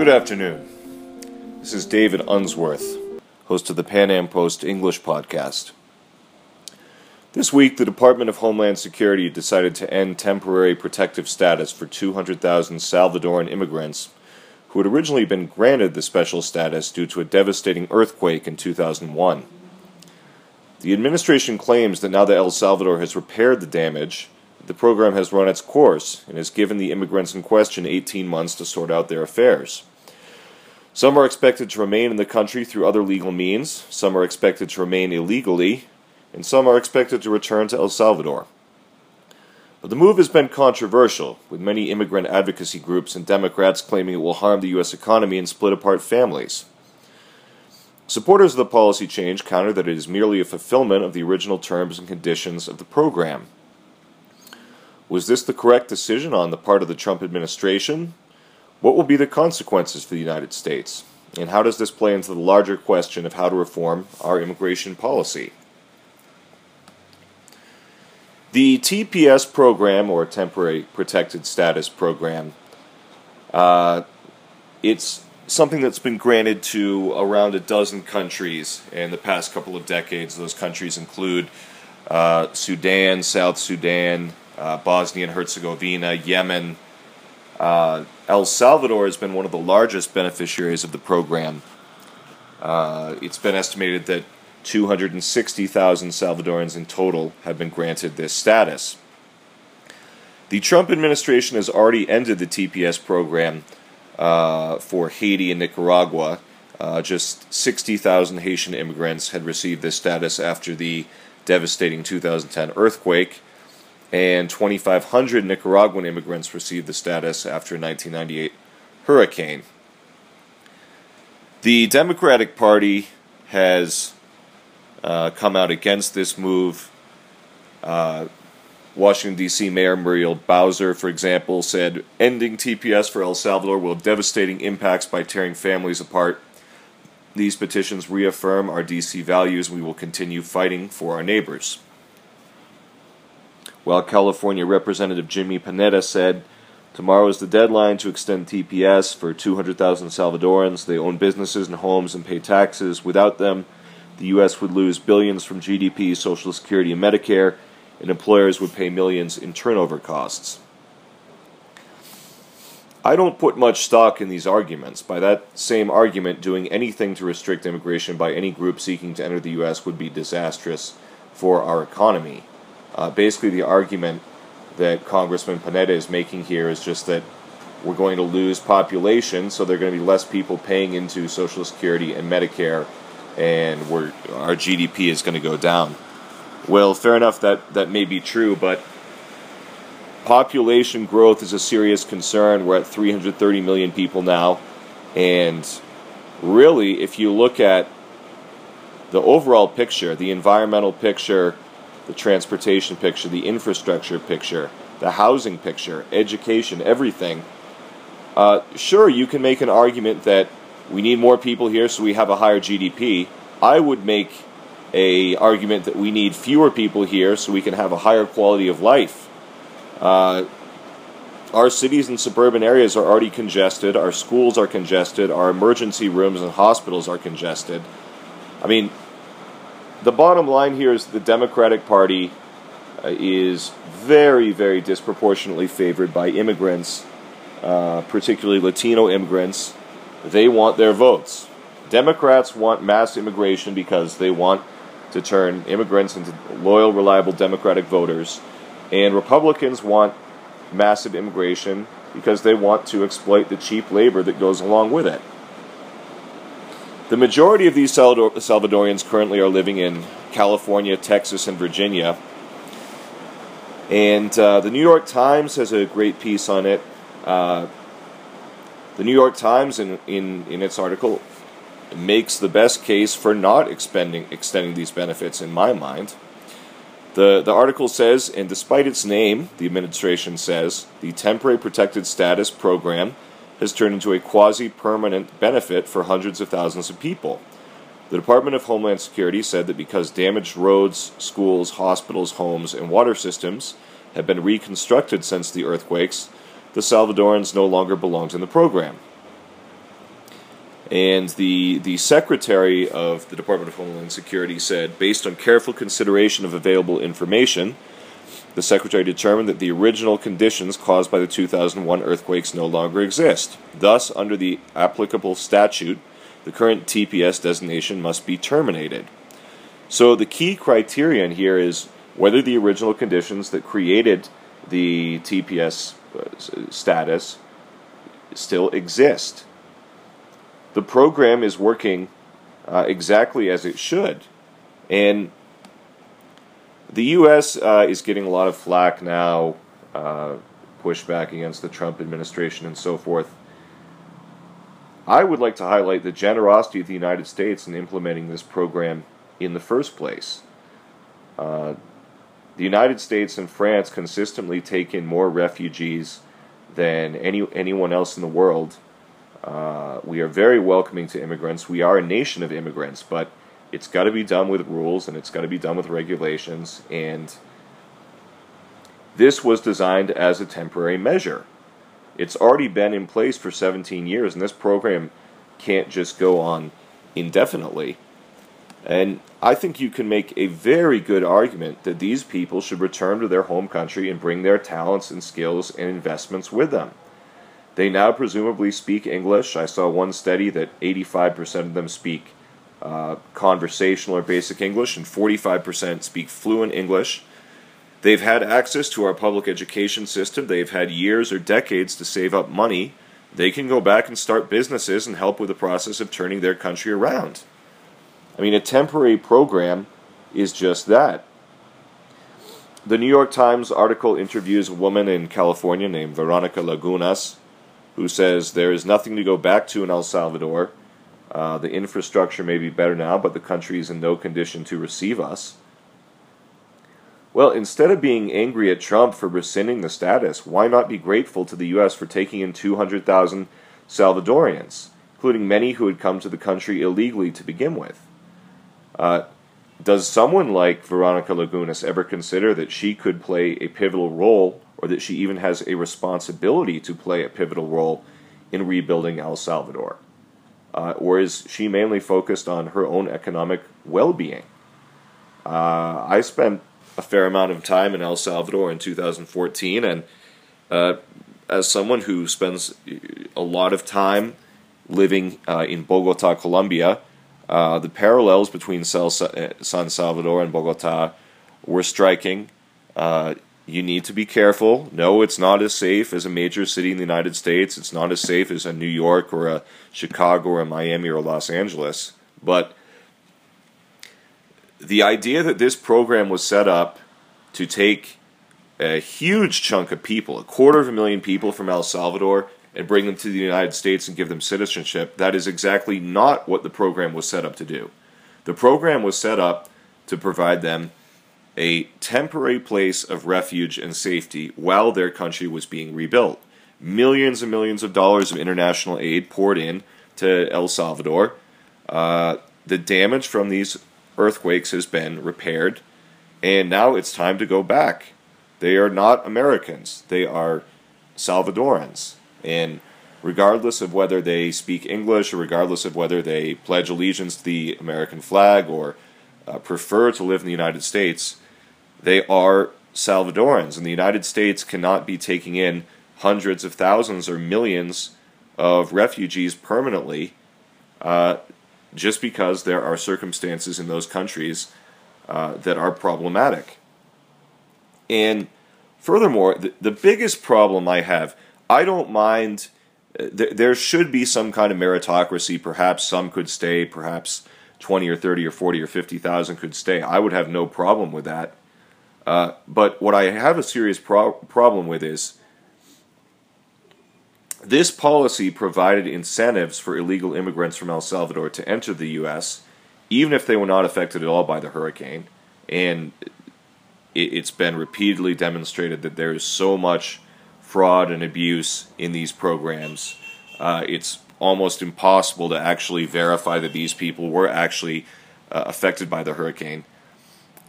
Good afternoon. This is David Unsworth, host of the PanAm Post English podcast. This week, the Department of Homeland Security decided to end temporary protective status for 200,000 Salvadoran immigrants who had originally been granted the special status due to a devastating earthquake in 2001. The administration claims that now that El Salvador has repaired the damage, the program has run its course and has given the immigrants in question 18 months to sort out their affairs. Some are expected to remain in the country through other legal means, some are expected to remain illegally, and some are expected to return to El Salvador. But the move has been controversial, with many immigrant advocacy groups and Democrats claiming it will harm the U.S. economy and split apart families. Supporters of the policy change counter that it is merely a fulfillment of the original terms and conditions of the program. Was this the correct decision on the part of the Trump administration? What will be the consequences for the United States? And how does this play into the larger question of how to reform our immigration policy? The TPS program, or Temporary Protected Status Program, uh, it's something that's been granted to around a dozen countries in the past couple of decades. Those countries include uh, Sudan, South Sudan, uh, Bosnia and Herzegovina, Yemen, uh, El Salvador has been one of the largest beneficiaries of the program. Uh, it's been estimated that 260,000 Salvadorans in total have been granted this status. The Trump administration has already ended the TPS program uh, for Haiti and Nicaragua. Uh, just 60,000 Haitian immigrants had received this status after the devastating 2010 earthquake and 2,500 Nicaraguan immigrants received the status after 1998 hurricane. The Democratic Party has uh, come out against this move. Uh, Washington, D.C. Mayor Muriel Bowser, for example, said ending TPS for El Salvador will have devastating impacts by tearing families apart. These petitions reaffirm our D.C. values. We will continue fighting for our neighbors while California Representative Jimmy Panetta said, Tomorrow is the deadline to extend TPS for 200,000 Salvadorans. They own businesses and homes and pay taxes. Without them, the U.S. would lose billions from GDP, Social Security, and Medicare, and employers would pay millions in turnover costs. I don't put much stock in these arguments. By that same argument, doing anything to restrict immigration by any group seeking to enter the U.S. would be disastrous for our economy. Uh, basically, the argument that Congressman Panetta is making here is just that we're going to lose population, so there are going to be less people paying into Social Security and Medicare, and our GDP is going to go down. Well, fair enough, that, that may be true, but population growth is a serious concern. We're at 330 million people now, and really, if you look at the overall picture, the environmental picture, the transportation picture, the infrastructure picture, the housing picture, education, everything. Uh, sure, you can make an argument that we need more people here so we have a higher GDP. I would make a argument that we need fewer people here so we can have a higher quality of life. Uh, our cities and suburban areas are already congested. Our schools are congested. Our emergency rooms and hospitals are congested. I mean, the bottom line here is the Democratic Party uh, is very, very disproportionately favored by immigrants, uh, particularly Latino immigrants. They want their votes. Democrats want mass immigration because they want to turn immigrants into loyal, reliable Democratic voters. And Republicans want massive immigration because they want to exploit the cheap labor that goes along with it. The majority of these Salvadorians currently are living in California, Texas, and Virginia. And uh, the New York Times has a great piece on it. Uh, the New York Times, in, in, in its article, makes the best case for not expending, extending these benefits, in my mind. The, the article says, and despite its name, the administration says, the Temporary Protected Status Program has turned into a quasi permanent benefit for hundreds of thousands of people. The Department of Homeland Security said that because damaged roads, schools, hospitals, homes, and water systems have been reconstructed since the earthquakes, the Salvadorans no longer belonged in the program. And the, the secretary of the Department of Homeland Security said, based on careful consideration of available information, the secretary determined that the original conditions caused by the 2001 earthquakes no longer exist. Thus, under the applicable statute, the current TPS designation must be terminated. So, the key criterion here is whether the original conditions that created the TPS uh, status still exist. The program is working uh, exactly as it should. And the U.S. Uh, is getting a lot of flack now, uh, pushback against the Trump administration and so forth. I would like to highlight the generosity of the United States in implementing this program in the first place. Uh, the United States and France consistently take in more refugees than any anyone else in the world. Uh, we are very welcoming to immigrants. We are a nation of immigrants, but it's got to be done with rules and it's got to be done with regulations. And this was designed as a temporary measure. It's already been in place for 17 years, and this program can't just go on indefinitely. And I think you can make a very good argument that these people should return to their home country and bring their talents and skills and investments with them. They now presumably speak English. I saw one study that 85% of them speak uh, conversational or basic English, and 45% speak fluent English. They've had access to our public education system. They've had years or decades to save up money. They can go back and start businesses and help with the process of turning their country around. I mean, a temporary program is just that. The New York Times article interviews a woman in California named Veronica Lagunas, who says there is nothing to go back to in El Salvador. Uh, the infrastructure may be better now, but the country is in no condition to receive us. Well, instead of being angry at Trump for rescinding the status, why not be grateful to the U.S. for taking in 200,000 Salvadorians, including many who had come to the country illegally to begin with? Uh, does someone like Veronica Lagunas ever consider that she could play a pivotal role, or that she even has a responsibility to play a pivotal role in rebuilding El Salvador? Uh, or is she mainly focused on her own economic well being? Uh, I spent a fair amount of time in El Salvador in 2014, and uh, as someone who spends a lot of time living uh, in Bogota, Colombia, uh, the parallels between uh, San Salvador and Bogota were striking. You need to be careful. No, it's not as safe as a major city in the United States. It's not as safe as a New York or a Chicago or a Miami or Los Angeles. But the idea that this program was set up to take a huge chunk of people, a quarter of a million people from El Salvador, and bring them to the United States and give them citizenship, that is exactly not what the program was set up to do. The program was set up to provide them a temporary place of refuge and safety while their country was being rebuilt. Millions and millions of dollars of international aid poured in to El Salvador. Uh, the damage from these earthquakes has been repaired, and now it's time to go back. They are not Americans, they are Salvadorans. And regardless of whether they speak English or regardless of whether they pledge allegiance to the American flag or uh, prefer to live in the United States, they are Salvadorans, and the United States cannot be taking in hundreds of thousands or millions of refugees permanently uh, just because there are circumstances in those countries uh, that are problematic. And furthermore, the, the biggest problem I have, I don't mind. Uh, th- there should be some kind of meritocracy. Perhaps some could stay. Perhaps twenty or thirty or forty or fifty thousand could stay. I would have no problem with that. Uh, but what I have a serious pro- problem with is this policy provided incentives for illegal immigrants from El Salvador to enter the U.S., even if they were not affected at all by the hurricane. And it, it's been repeatedly demonstrated that there is so much fraud and abuse in these programs. Uh, it's almost impossible to actually verify that these people were actually uh, affected by the hurricane.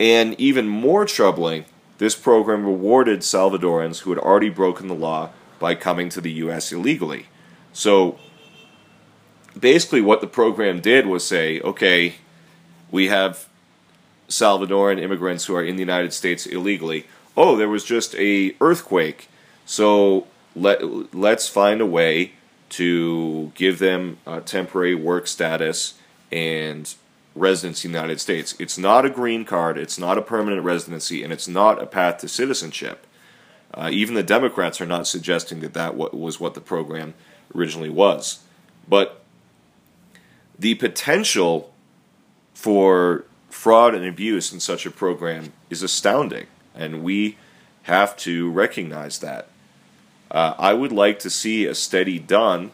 And even more troubling, this program rewarded Salvadorans who had already broken the law by coming to the U.S. illegally. So, basically, what the program did was say, okay, we have Salvadoran immigrants who are in the United States illegally. Oh, there was just a earthquake, so let let's find a way to give them temporary work status and residency in the United States. It's not a green card, it's not a permanent residency, and it's not a path to citizenship. Uh, even the Democrats are not suggesting that that was what the program originally was. But the potential for fraud and abuse in such a program is astounding, and we have to recognize that. Uh, I would like to see a study done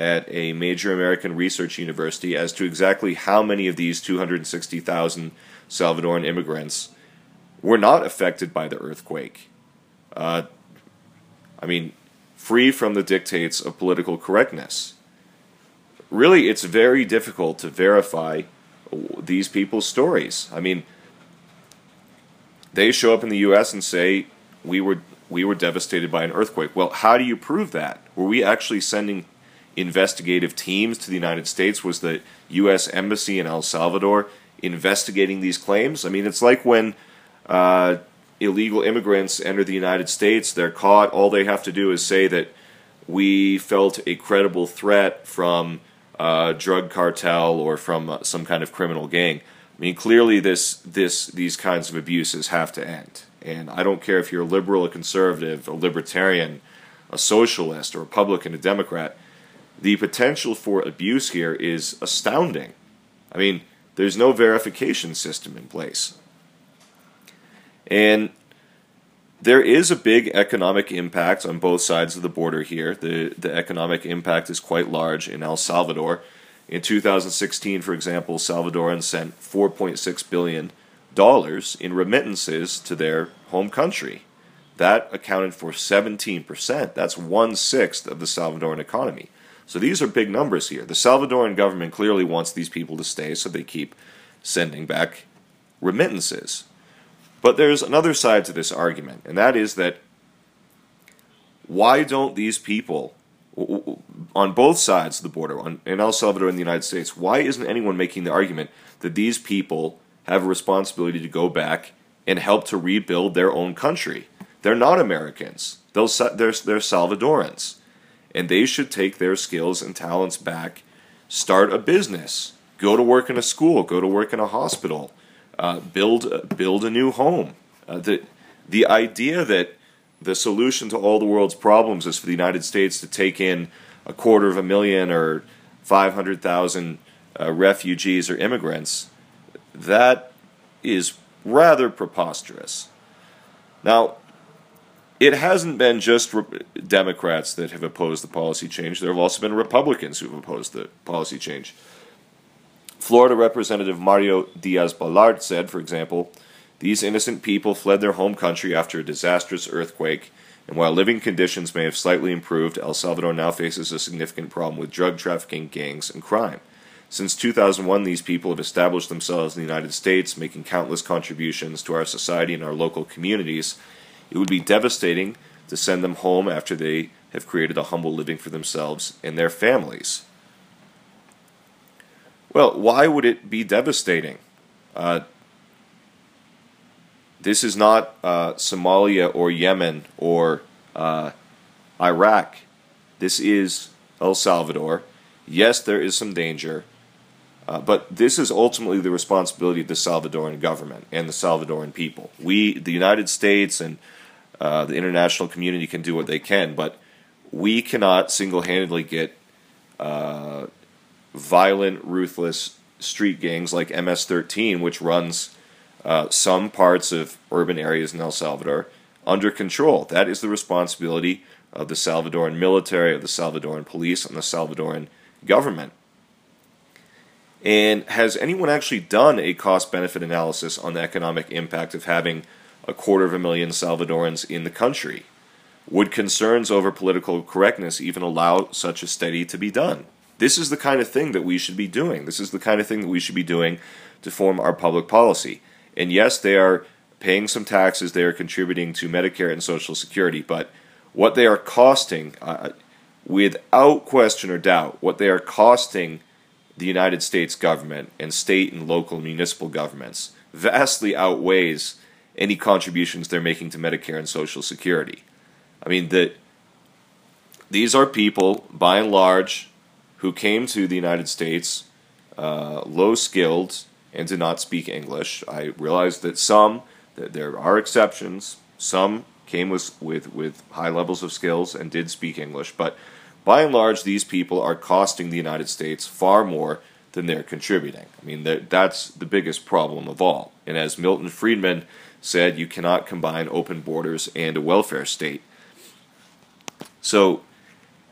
at a major American research university as to exactly how many of these 260,000 Salvadoran immigrants were not affected by the earthquake. Uh, I mean, free from the dictates of political correctness. Really, it's very difficult to verify these people's stories. I mean, they show up in the U.S. and say we were we were devastated by an earthquake. Well, how do you prove that? Were we actually sending investigative teams to the United States? Was the U.S. Embassy in El Salvador investigating these claims? I mean, it's like when uh, illegal immigrants enter the United States, they're caught. All they have to do is say that we felt a credible threat from a drug cartel or from uh, some kind of criminal gang. I mean, clearly, this this these kinds of abuses have to end. And I don't care if you're a liberal, a conservative, a libertarian, a socialist, a Republican, a Democrat the potential for abuse here is astounding. I mean, there's no verification system in place. And there is a big economic impact on both sides of the border here. The, the economic impact is quite large in El Salvador. In 2016, for example, Salvadorans sent $4.6 billion in remittances to their home country. That accounted for 17%. That's one sixth of the Salvadoran economy. So these are big numbers here. The Salvadoran government clearly wants these people to stay, so they keep sending back remittances. But there's another side to this argument, and that is that why don't these people on both sides of the border, in El Salvador and the United States, why isn't anyone making the argument that these people have a responsibility to go back and help to rebuild their own country? They're not Americans. They'll, they're, they're Salvadorans and they should take their skills and talents back, start a business, go to work in a school, go to work in a hospital, uh, build build a new home. Uh, the the idea that the solution to all the world's problems is for the United States to take in a quarter of a million or five hundred thousand uh, refugees or immigrants, that is rather preposterous. Now, it hasn't been just re- Democrats that have opposed the policy change. There have also been Republicans who have opposed the policy change. Florida Representative Mario Diaz Balart said, for example, these innocent people fled their home country after a disastrous earthquake, and while living conditions may have slightly improved, El Salvador now faces a significant problem with drug trafficking, gangs, and crime. Since 2001, these people have established themselves in the United States, making countless contributions to our society and our local communities it would be devastating to send them home after they have created a humble living for themselves and their families. Well, why would it be devastating? Uh, this is not uh, Somalia or Yemen or uh, Iraq. This is El Salvador. Yes, there is some danger, uh, but this is ultimately the responsibility of the Salvadoran government and the Salvadoran people. We, the United States, and uh, the international community can do what they can, but we cannot single handedly get uh, violent, ruthless street gangs like MS 13, which runs uh, some parts of urban areas in El Salvador, under control. That is the responsibility of the Salvadoran military, of the Salvadoran police, and the Salvadoran government. And has anyone actually done a cost benefit analysis on the economic impact of having a quarter of a million Salvadorans in the country. Would concerns over political correctness even allow such a study to be done? This is the kind of thing that we should be doing. This is the kind of thing that we should be doing to form our public policy. And yes, they are paying some taxes, they are contributing to Medicare and Social Security, but what they are costing, uh, without question or doubt, what they are costing the United States government and state and local municipal governments vastly outweighs any contributions they're making to Medicare and Social Security. I mean, the, these are people, by and large, who came to the United States uh, low skilled and did not speak English. I realize that some, that there are exceptions, some came with, with, with high levels of skills and did speak English, but by and large, these people are costing the United States far more than they're contributing. I mean, that, that's the biggest problem of all. And as Milton Friedman said, you cannot combine open borders and a welfare state. So,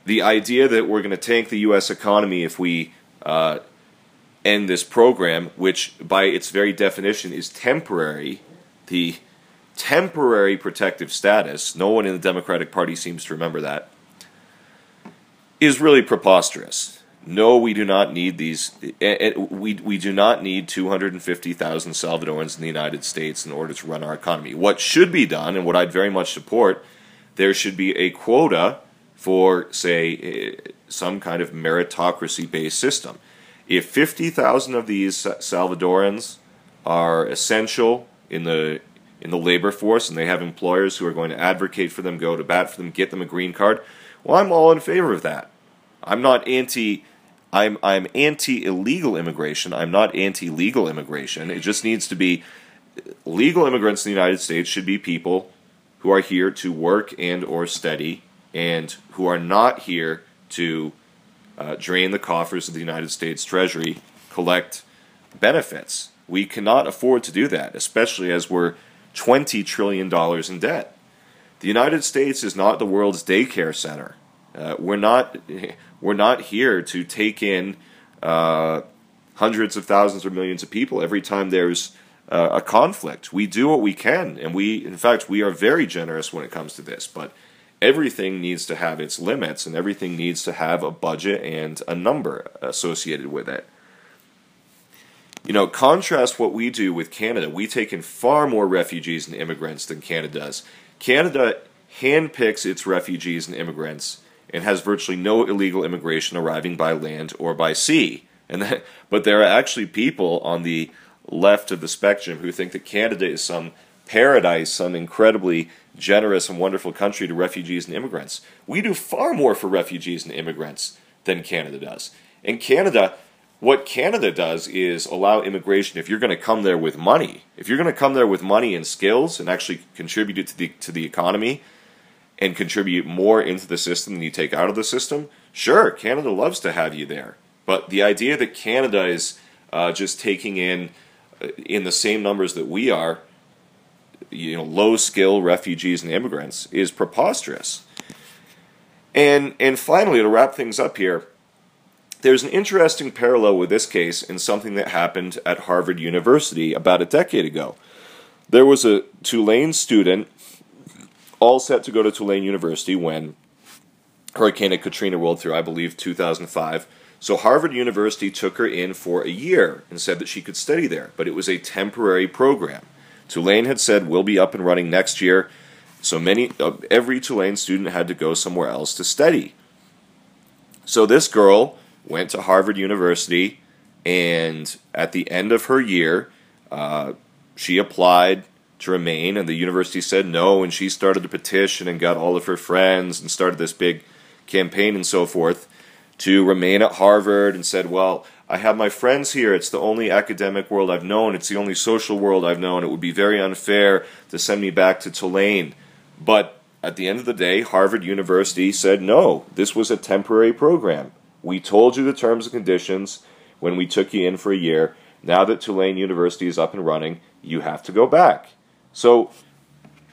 the idea that we're going to tank the U.S. economy if we uh, end this program, which by its very definition is temporary, the temporary protective status, no one in the Democratic Party seems to remember that, is really preposterous. No, we do not need these. We, we do not need 250,000 Salvadorans in the United States in order to run our economy. What should be done, and what I'd very much support, there should be a quota for, say, eh, some kind of meritocracy based system. If 50,000 of these Salvadorans are essential in the in the labor force and they have employers who are going to advocate for them, go to bat for them, get them a green card, well, I'm all in favor of that. I'm not anti I'm I'm anti illegal immigration. I'm not anti legal immigration. It just needs to be legal immigrants in the United States should be people who are here to work and or study and who are not here to uh, drain the coffers of the United States Treasury, collect benefits. We cannot afford to do that, especially as we're $20 trillion in debt. The United States is not the world's daycare center. Uh, we're not we're not here to take in uh, hundreds of thousands or millions of people every time there's uh, a conflict. We do what we can, and we in fact we are very generous when it comes to this. But everything needs to have its limits, and everything needs to have a budget and a number associated with it. You know, contrast what we do with Canada. We take in far more refugees and immigrants than Canada does. Canada handpicks its refugees and immigrants and has virtually no illegal immigration arriving by land or by sea. And that, but there are actually people on the left of the spectrum who think that Canada is some paradise, some incredibly generous and wonderful country to refugees and immigrants. We do far more for refugees and immigrants than Canada does. In Canada, what Canada does is allow immigration if you're going to come there with money. If you're going to come there with money and skills and actually contribute to the to the economy and contribute more into the system than you take out of the system, sure, Canada loves to have you there. But the idea that Canada is uh, just taking in uh, in the same numbers that we are, you know, low skill refugees and immigrants is preposterous. And and finally, to wrap things up here there's an interesting parallel with this case in something that happened at Harvard University about a decade ago. There was a Tulane student all set to go to Tulane University when Hurricane Katrina rolled through, I believe 2005. So Harvard University took her in for a year and said that she could study there, but it was a temporary program. Tulane had said we'll be up and running next year, so many uh, every Tulane student had to go somewhere else to study. So this girl went to Harvard University, and at the end of her year, uh, she applied to remain, and the university said no, and she started a petition and got all of her friends and started this big campaign and so forth to remain at Harvard and said, well, I have my friends here. It's the only academic world I've known. It's the only social world I've known. It would be very unfair to send me back to Tulane. But at the end of the day, Harvard University said no, this was a temporary program. We told you the terms and conditions when we took you in for a year. Now that Tulane University is up and running, you have to go back. So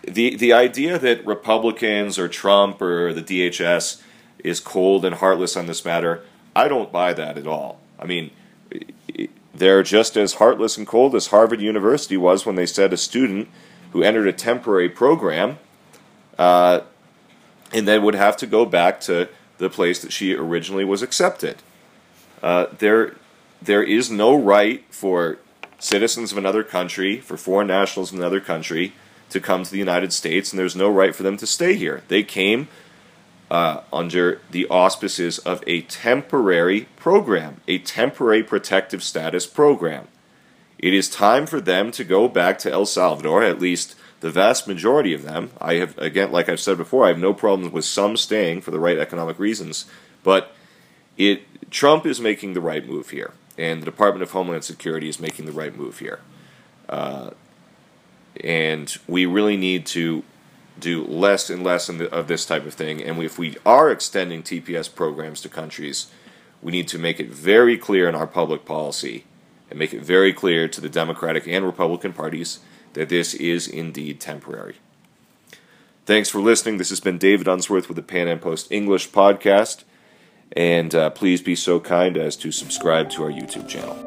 the the idea that Republicans or Trump or the DHS is cold and heartless on this matter, I don't buy that at all. I mean, they're just as heartless and cold as Harvard University was when they said a student who entered a temporary program uh, and then would have to go back to the place that she originally was accepted. Uh, there, there is no right for citizens of another country, for foreign nationals of another country, to come to the United States, and there's no right for them to stay here. They came uh, under the auspices of a temporary program, a temporary protective status program. It is time for them to go back to El Salvador, at least the vast majority of them. I have, again, like I've said before, I have no problems with some staying for the right economic reasons, but it Trump is making the right move here, and the Department of Homeland Security is making the right move here. Uh, and we really need to do less and less of this type of thing. And if we are extending TPS programs to countries, we need to make it very clear in our public policy and make it very clear to the Democratic and Republican parties that this is indeed temporary. Thanks for listening. This has been David Unsworth with the PanAm Post English podcast. And uh, please be so kind as to subscribe to our YouTube channel.